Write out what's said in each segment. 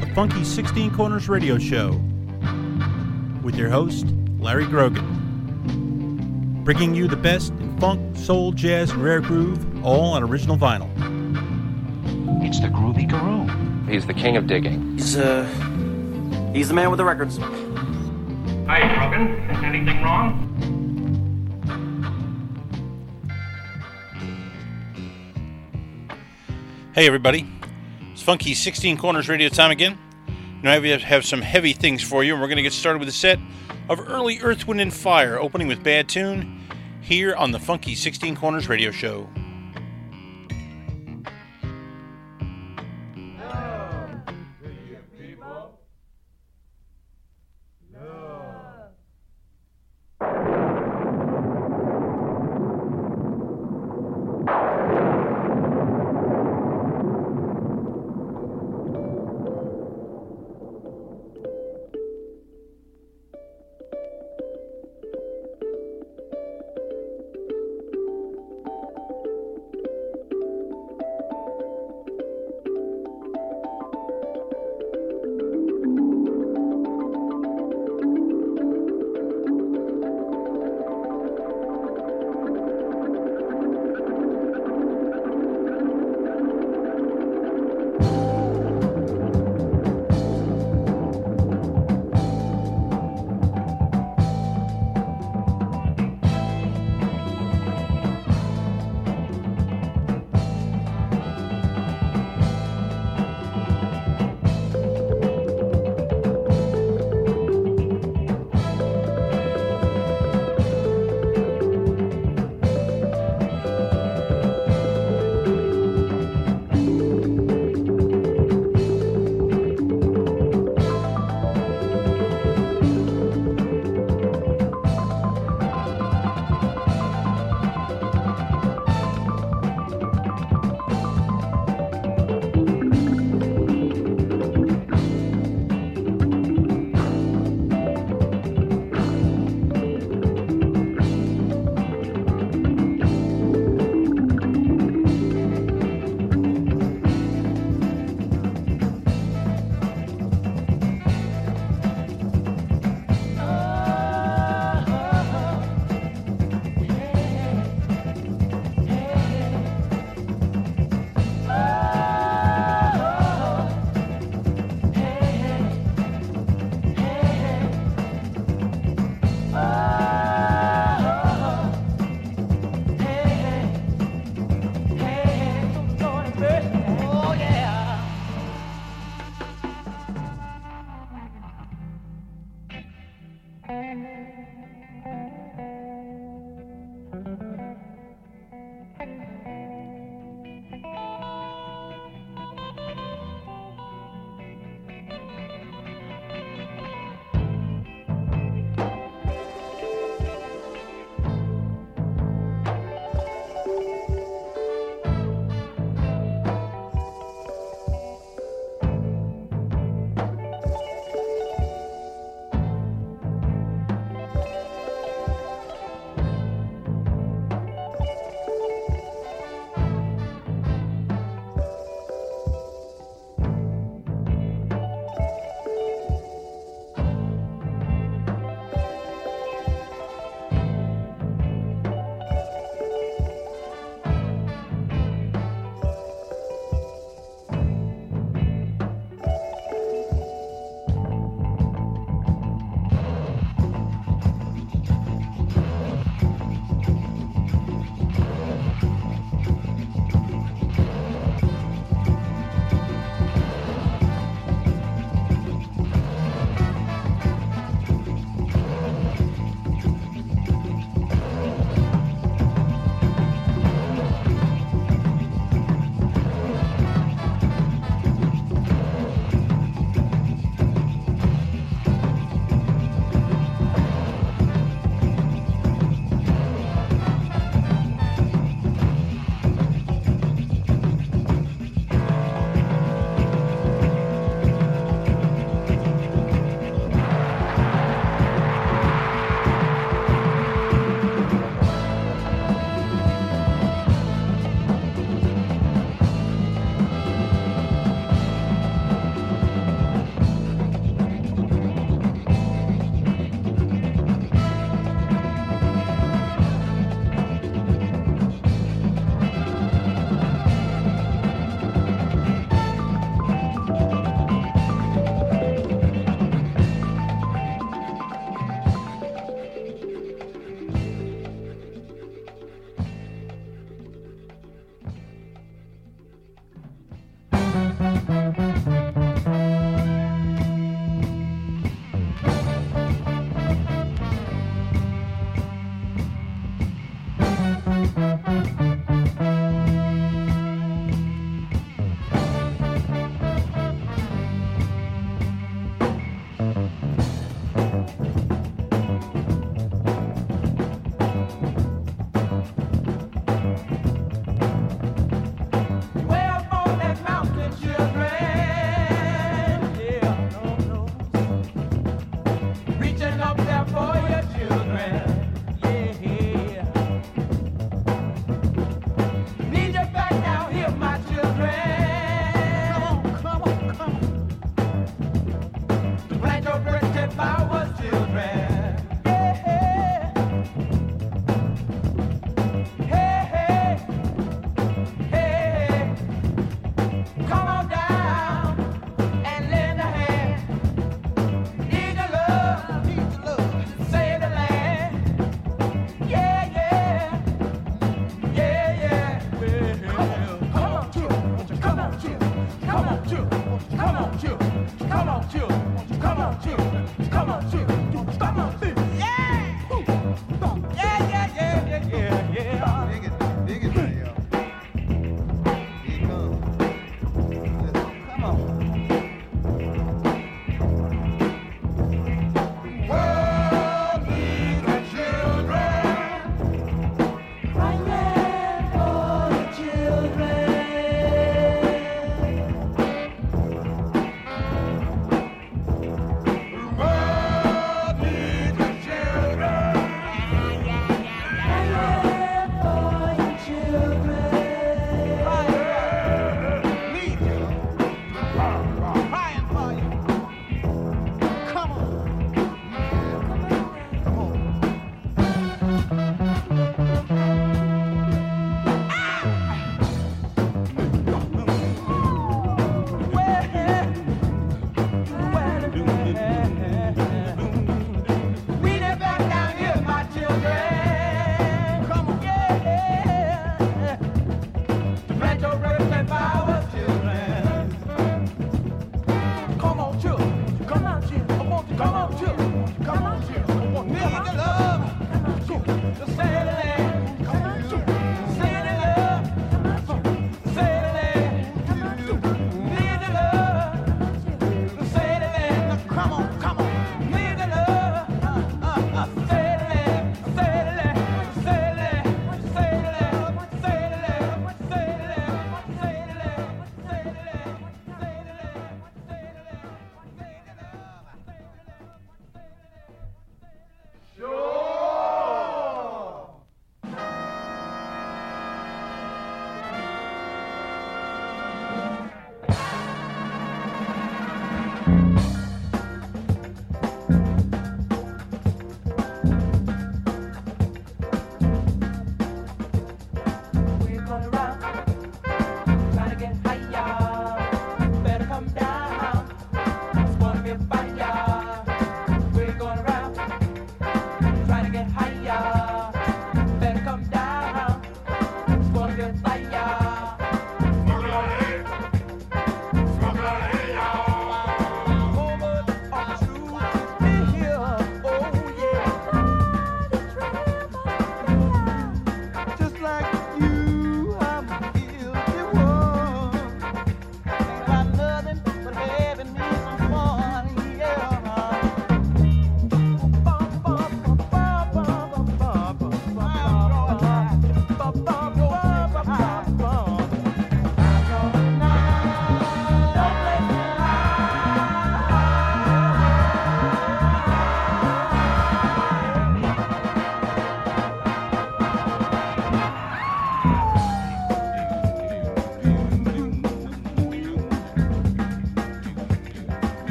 The Funky 16 Corners Radio Show with your host, Larry Grogan. Bringing you the best in funk, soul, jazz, and rare groove, all on original vinyl. It's the Groovy Guru. He's the king of digging. He's uh he's the man with the records. Hi, Brogan. Anything wrong? Hey, everybody. It's Funky 16 Corners Radio time again. Now, I have, some heavy things for you, and we're going to get started with a set of early Earth, Wind, and Fire, opening with Bad Tune here on the Funky 16 Corners Radio Show.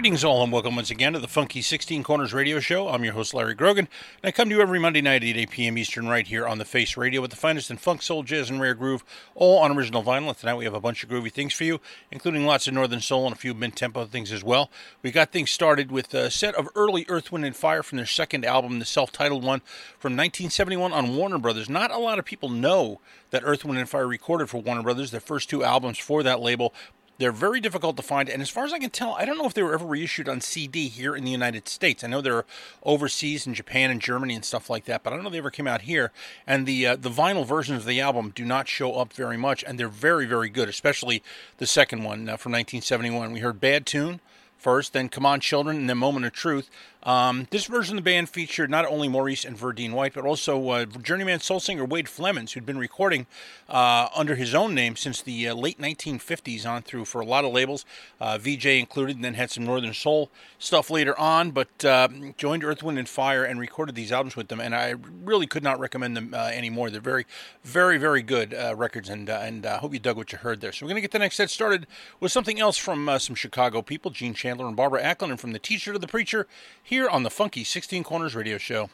Greetings, all, and welcome once again to the Funky 16 Corners Radio Show. I'm your host, Larry Grogan, and I come to you every Monday night at 8 p.m. Eastern, right here on the Face Radio with the finest in funk, soul, jazz, and rare groove, all on original vinyl. And tonight we have a bunch of groovy things for you, including lots of Northern Soul and a few mid tempo things as well. We got things started with a set of early Earth, Wind, and Fire from their second album, the self titled one from 1971 on Warner Brothers. Not a lot of people know that Earth, Wind, and Fire recorded for Warner Brothers, their first two albums for that label. They're very difficult to find, and as far as I can tell, I don't know if they were ever reissued on CD here in the United States. I know they're overseas in Japan and Germany and stuff like that, but I don't know if they ever came out here. And the uh, the vinyl versions of the album do not show up very much, and they're very very good, especially the second one uh, from 1971. We heard "Bad Tune." First, then "Come On, Children," and then "Moment of Truth." Um, this version of the band featured not only Maurice and Verdine White, but also uh, journeyman soul singer Wade Flemons, who'd been recording uh, under his own name since the uh, late 1950s on through for a lot of labels, uh, Vee-Jay included, and then had some Northern Soul stuff later on, but uh, joined Earth, Wind, and Fire and recorded these albums with them, and I really could not recommend them uh, anymore. They're very, very, very good records, and and I hope you dug what you heard there. So we're going to get the next set started with something else from some Chicago people, Gene Chandler and Barbara Acklin, and from the Teacher to the Preacher, here on the Funky 16 Corners Radio Show.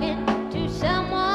Talking to someone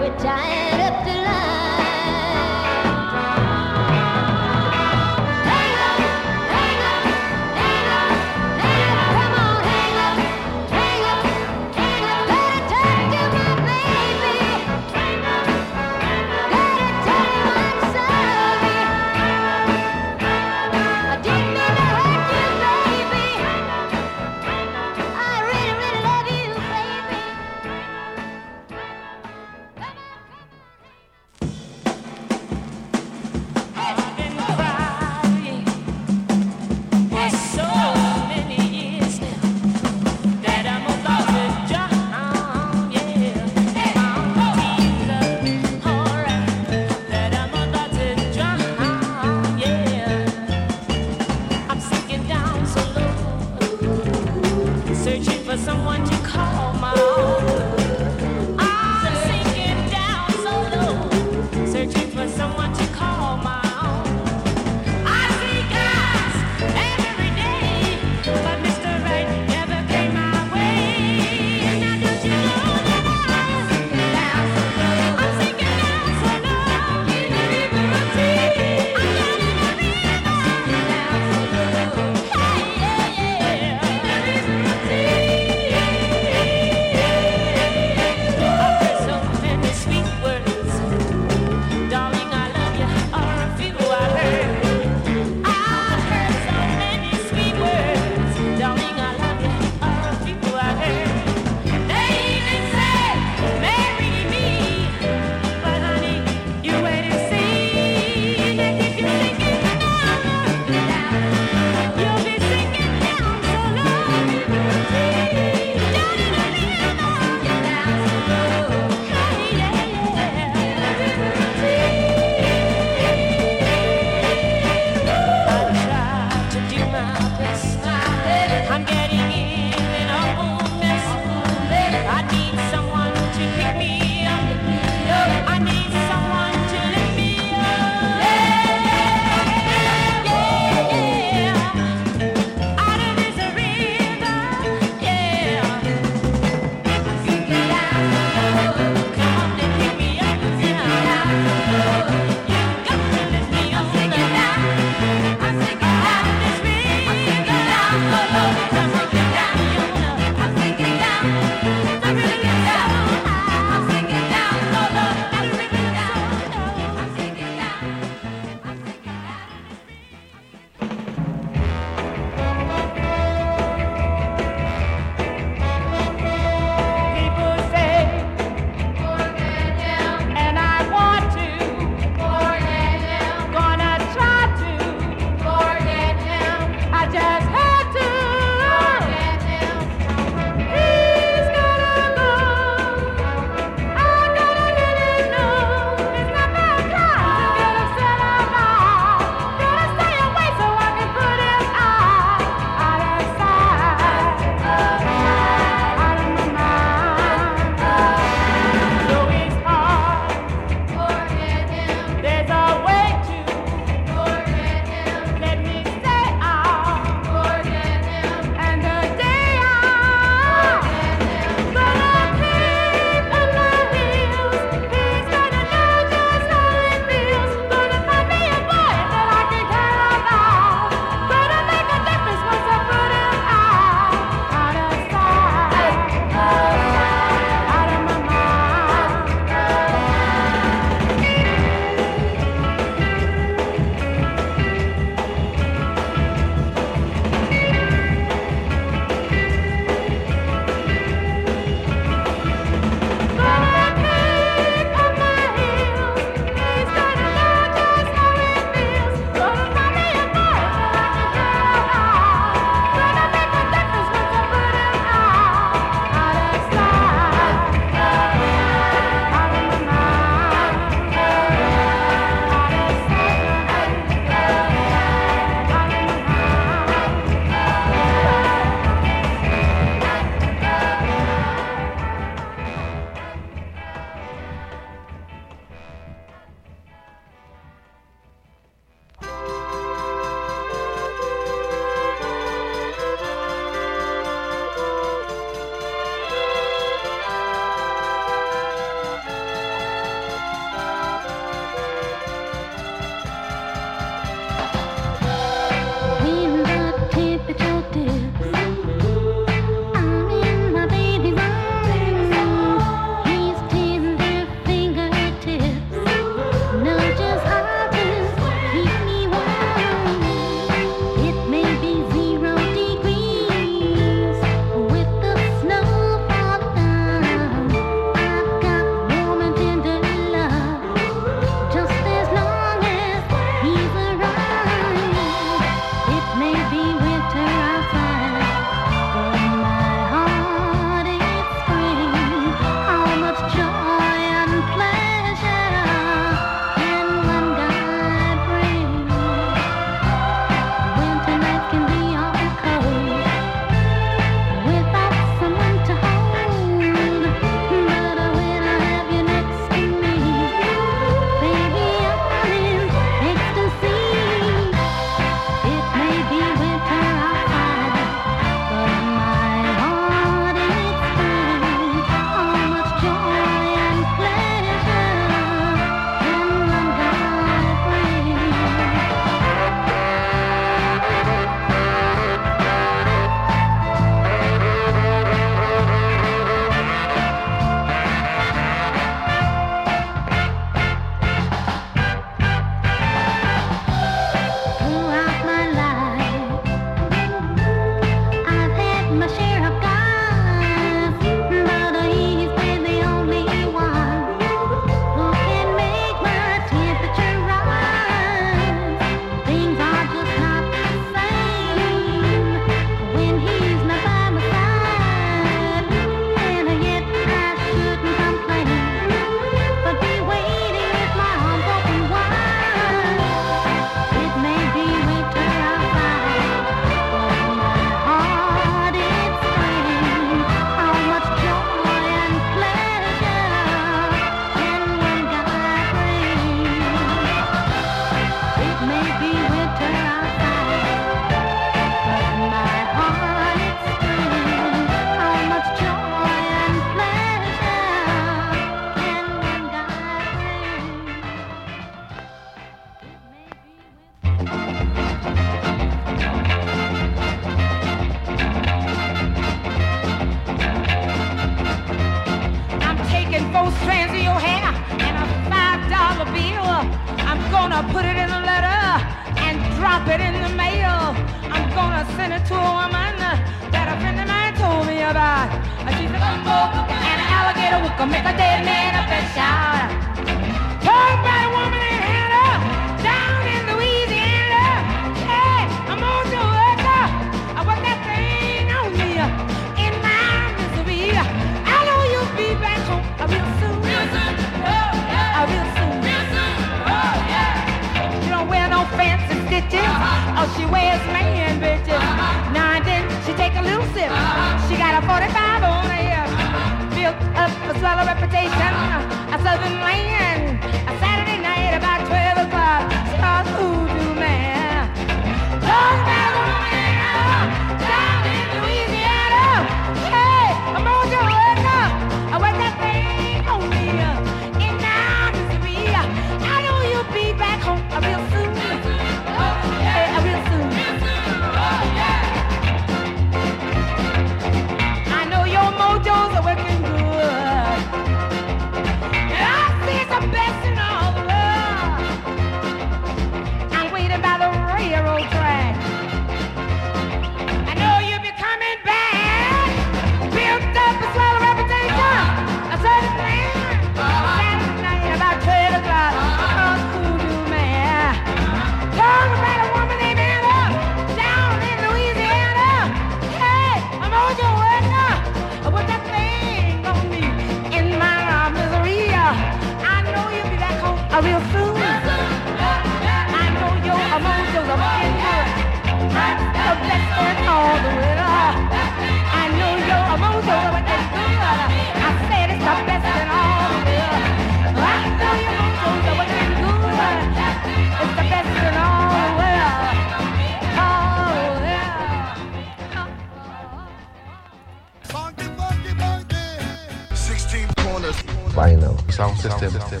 system.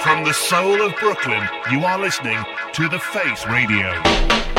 From the soul of Brooklyn, you are listening to The Face Radio.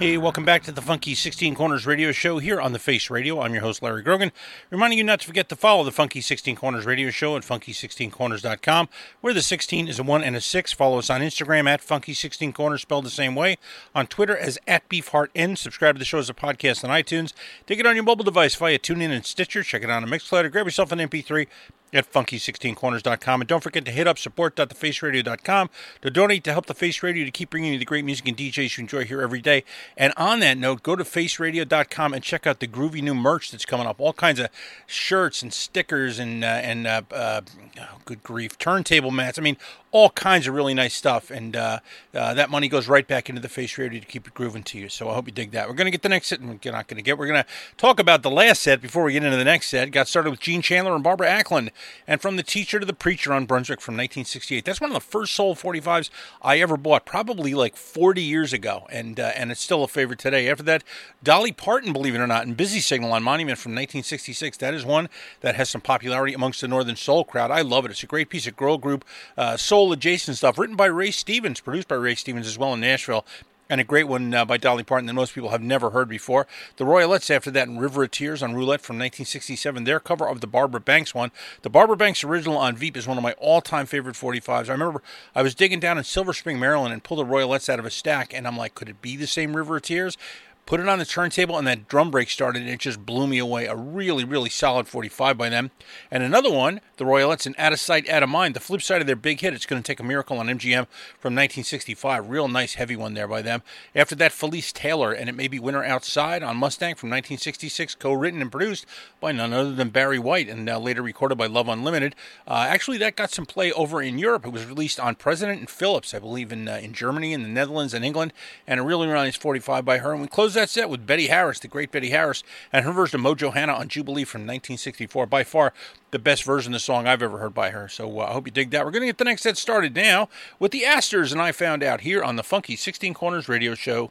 Hey, welcome back to the Funky 16 Corners Radio Show here on The Face Radio. I'm your host, Larry Grogan, reminding you not to forget to follow the Funky 16 Corners Radio Show at funky16corners.com, where the 16 is a 1 and a 6. Follow us on Instagram at Funky16Corners, spelled the same way, on Twitter as at BeefHeartN. Subscribe to the show as a podcast on iTunes. Take it on your mobile device via TuneIn and Stitcher. Check it out on Mixcloud or grab yourself an MP3 at funky16corners.com. And don't forget to hit up support.thefaceradio.com to donate to help the Face Radio to keep bringing you the great music and DJs you enjoy here every day. And on that note, go to faceradio.com and check out the groovy new merch that's coming up. All kinds of shirts and stickers and, uh, and uh, uh, oh, good grief, turntable mats. I mean, all kinds of really nice stuff. And uh, uh, that money goes right back into the Face Radio to keep it grooving to you. So I hope you dig that. We're going to get the next set, and we're not going to get, we're going to talk about the last set before we get into the next set. Got started with Gene Chandler and Barbara Acklin, and From the Teacher to the Preacher on Brunswick from 1968. That's one of the first Soul 45s I ever bought, probably like 40 years ago, and uh, and it's still a favorite today. After that, Dolly Parton, believe it or not, and Busy Signal on Monument from 1966. That is one that has some popularity amongst the Northern Soul crowd. I love it. It's a great piece of girl group, uh, soul adjacent stuff, written by Ray Stevens, produced by Ray Stevens as well in Nashville and a great one uh, by Dolly Parton that most people have never heard before. The Royalettes after that in River of Tears on Roulette from 1967, their cover of the Barbara Banks one. The Barbara Banks original on Veep is one of my all-time favorite 45s. I remember I was digging down in Silver Spring, Maryland and pulled the Royalettes out of a stack and I'm like, could it be the same River of Tears? Put it on the turntable, and that drum break started, and it just blew me away. A really, really solid 45 by them. And another one, the Royalettes, and Out of Sight, Out of Mind. The flip side of their big hit, It's Going to Take a Miracle on MGM from 1965. Real nice, heavy one there by them. After that, Felice Taylor, and It May Be Winter Outside on Mustang from 1966, co written and produced by none other than Barry White, and uh, later recorded by Love Unlimited. Uh, actually, that got some play over in Europe. It was released on President and Philips, I believe, in, uh, in Germany, in the Netherlands, and England, and a really, nice 45 by her. And we close that set with Betty Harris, the great Betty Harris, and her version of Mojo Hannah on Jubilee from 1964. By far the best version of the song I've ever heard by her. So uh, I hope you dig that. We're going to get the next set started now with the Astors, and I found out here on the Funky 16 Corners radio show.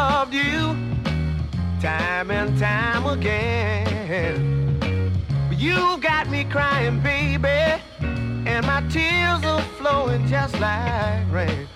time again. But you got me crying, baby, and my tears are flowing just like rain.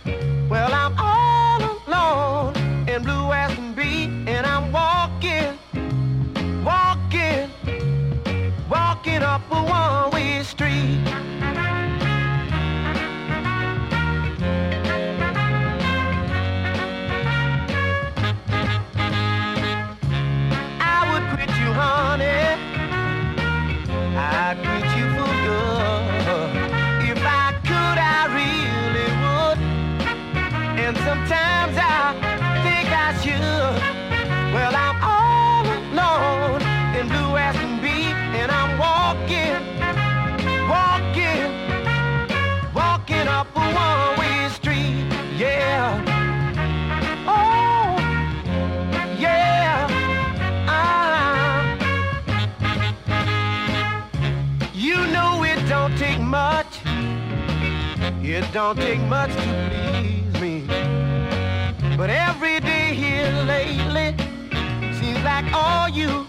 Don't take much to please me. But every day here lately seems like all you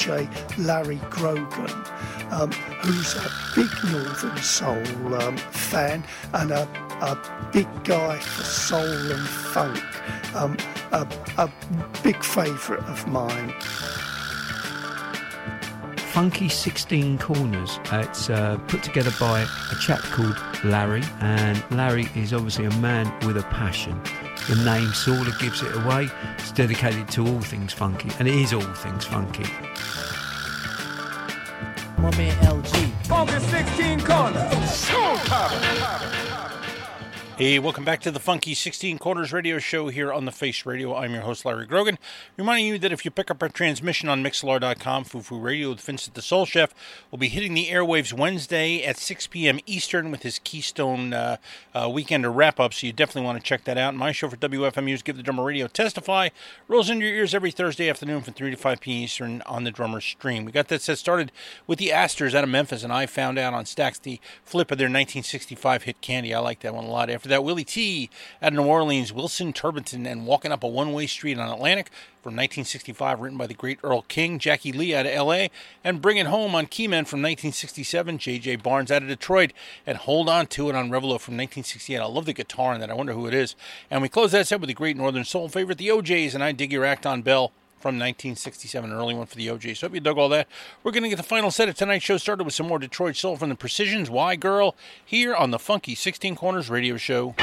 DJ Larry Grogan, um, who's a big Northern Soul um, fan and a, a big guy for soul and funk, um, a, a big favourite of mine. Funky 16 Corners. Uh, it's uh, put together by a chap called Larry, and Larry is obviously a man with a passion. The name sort of gives it away. It's dedicated to all things funky, and it is all things funky. My man LG. Funky 16 corners. Showtime. Hey, welcome back to the Funky 16 Corners radio show here on the Face Radio. I'm your host, Larry Grogan, reminding you that if you pick up our transmission on Mixlr.com, Fufu Radio with Vincent the Soul Chef will be hitting the airwaves Wednesday at 6 p.m. Eastern with his Keystone uh, uh, Weekender wrap up, so you definitely want to check that out. My show for WFMU's Give the Drummer Radio Testify rolls into your ears every Thursday afternoon from 3 to 5 p.m. Eastern on the Drummer Stream. We got that set started with the Astors out of Memphis, and I found out on Stax the flip of their 1965 hit Candy. I like that one a lot. After that, Willie Tee out of New Orleans, Wilson Turbinton, and Walking Up a One Way Street on Atlantic from 1965, written by the great Earl King, Jackie Lee out of L.A., and Bring It Home on Keymen from 1967, J.J. Barnes out of Detroit, and Hold On To It on Revilot from 1968. I love the guitar in that. I wonder who it is. And we close that set with the great Northern Soul favorite, the OJs, and I Dig Your Act on Bell from 1967, an early one for the OJs. So hope you dug all that. We're going to get the final set of tonight's show started with some more Detroit Soul from the Precisions, Why Girl, here on the Funky 16 Corners radio show.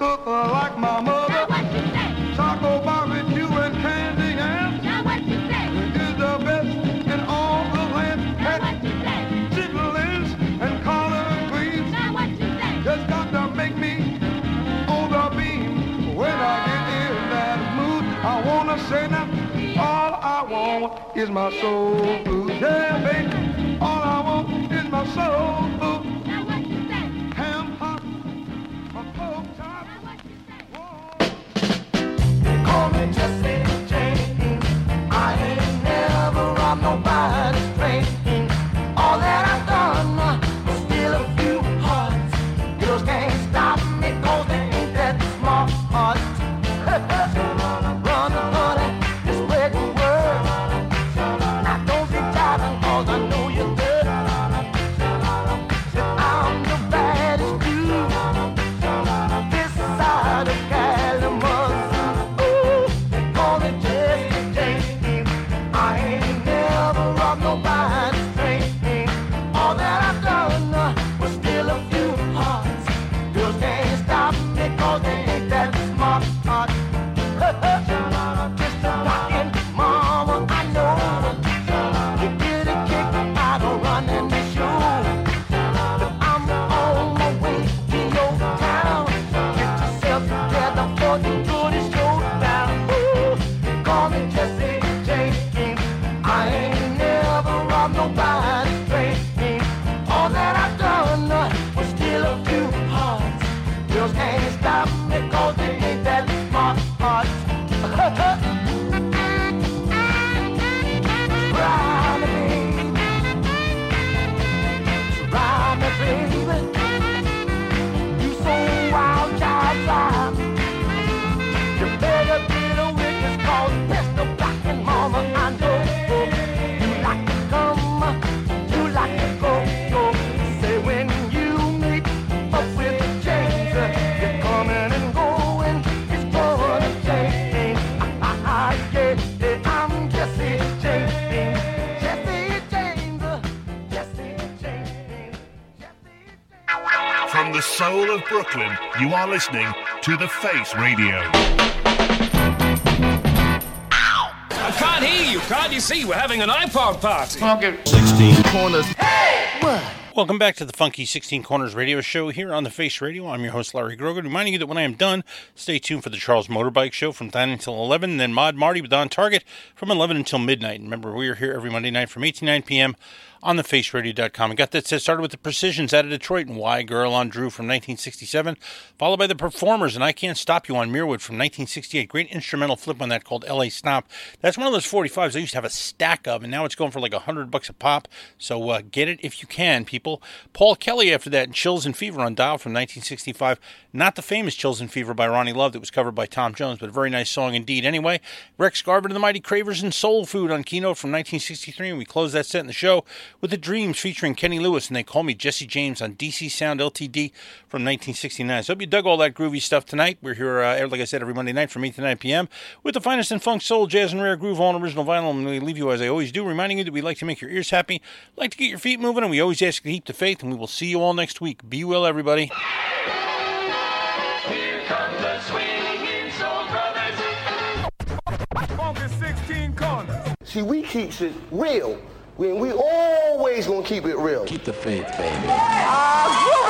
cook like my mother. Now what you say? Taco barbecue and candy and is the best in all the land. Now what you say? chitlins and collard greens. Now what you say? Just got to make me on the beam. When I get in that mood, I wanna say now. All I want is my soul food. Yeah, baby. All I want is my soul soul of Brooklyn, you are listening to The Face Radio. I can't hear you. Can't you see? We're having an iPod party. 16 corners. Hey! What? Welcome back to the Funky 16 Corners Radio Show here on The Face Radio. I'm your host, Larry Grogan, reminding you that when I am done, stay tuned for the Charles Motorbike Show from nine until 11, then Mod Marty with On Target from 11 until midnight. Remember, we are here every Monday night from 8 to 9 p.m on thefaceradio.com. I got that set started with the Precisions out of Detroit and Why Girl on Drew from 1967, followed by the Performers and I Can't Stop You on Mirwood from 1968. Great instrumental flip on that called LA Stomp. That's one of those 45s I used to have a stack of, and now it's going for like a 100 bucks a pop. So uh, get it if you can, people. Paul Kelly after that, and Chills and Fever on Dial from 1965. Not the famous Chills and Fever by Ronnie Love that was covered by Tom Jones, but a very nice song indeed. Anyway, Rex Garvin and the Mighty Cravers and Soul Food on Keynote from 1963, and we close that set in the show with The Dreams featuring Kenny Lewis, and they call me Jesse James on DC Sound Ltd from 1969. So hope you dug all that groovy stuff tonight. We're here, uh, like I said, every Monday night from 8 to 9 p.m. with the finest in funk, soul, jazz, and rare groove on original vinyl. And we leave you as I always do, reminding you that we like to make your ears happy, like to get your feet moving, and we always ask you to keep the faith. And we will see you all next week. Be well, everybody. Here come the swinging soul brothers. Funky 16 corners. See, we keeps it real. We, we always gonna keep it real. Keep the faith, baby. Ah, I